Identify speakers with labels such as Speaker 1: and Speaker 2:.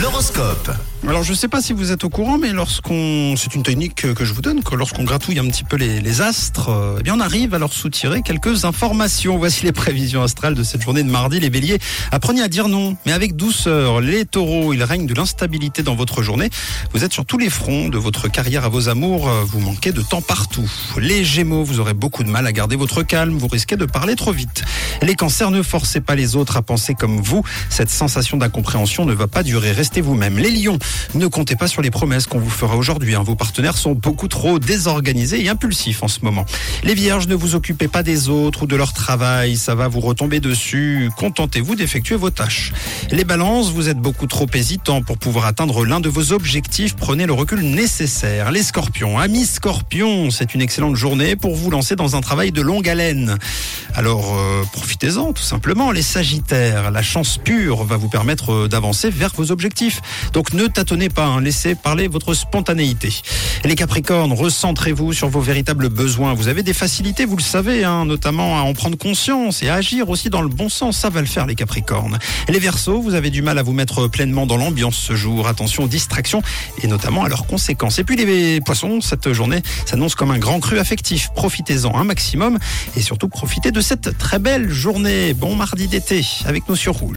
Speaker 1: L'horoscope.
Speaker 2: Alors je ne sais pas si vous êtes au courant, mais lorsqu'on, c'est une technique que je vous donne, que lorsqu'on gratouille un petit peu les, astres, euh, eh bien on arrive à leur soutirer quelques informations. Voici les prévisions astrales de cette journée de mardi. Les Béliers, apprenez à dire non, mais avec douceur. Les Taureaux, il règne de l'instabilité dans votre journée. Vous êtes sur tous les fronts de votre carrière à vos amours. euh, Vous manquez de temps partout. Les Gémeaux, vous aurez beaucoup de mal à garder votre calme. Vous risquez de parler trop vite. Les Cancers, ne forcez pas les autres à penser comme vous. Cette sensation d'incompréhension ne va pas durer. Restez vous-même. Les Lions, ne comptez pas sur les promesses qu'on vous fera aujourd'hui. hein. Vos partenaires sont beaucoup trop désorganisés et impulsifs en ce moment. Les Vierges, ne vous occupez pas des autres ou de leur travail. Ça va vous retomber dessus. Contentez-vous d'effectuer vos tâches. Les Balances, vous êtes beaucoup trop hésitants pour pouvoir atteindre l'un de vos objectifs. Prenez le recul nécessaire. Les Scorpions, amis Scorpions, c'est une excellente journée pour vous lancer dans un travail de longue haleine. Alors euh, profitez-en tout simplement. Les Sagittaires, la chance pure va vous permettre euh, d'avancer vers vos objectifs. Donc ne tâtonnez pas, hein, laissez parler votre spontanéité. Les Capricornes, recentrez-vous sur vos véritables besoins. Vous avez des facilités, vous le savez, hein, notamment à en prendre conscience et à agir aussi dans le bon sens. Ça va le faire les Capricornes. Les Verseaux, vous avez du mal à vous mettre pleinement dans l'ambiance ce jour. Attention aux distractions et notamment à leurs conséquences. Et puis les Poissons, cette journée s'annonce comme un grand cru affectif. Profitez-en un maximum et surtout profitez de cette très belle journée. Bon mardi d'été avec nous sur Rouge.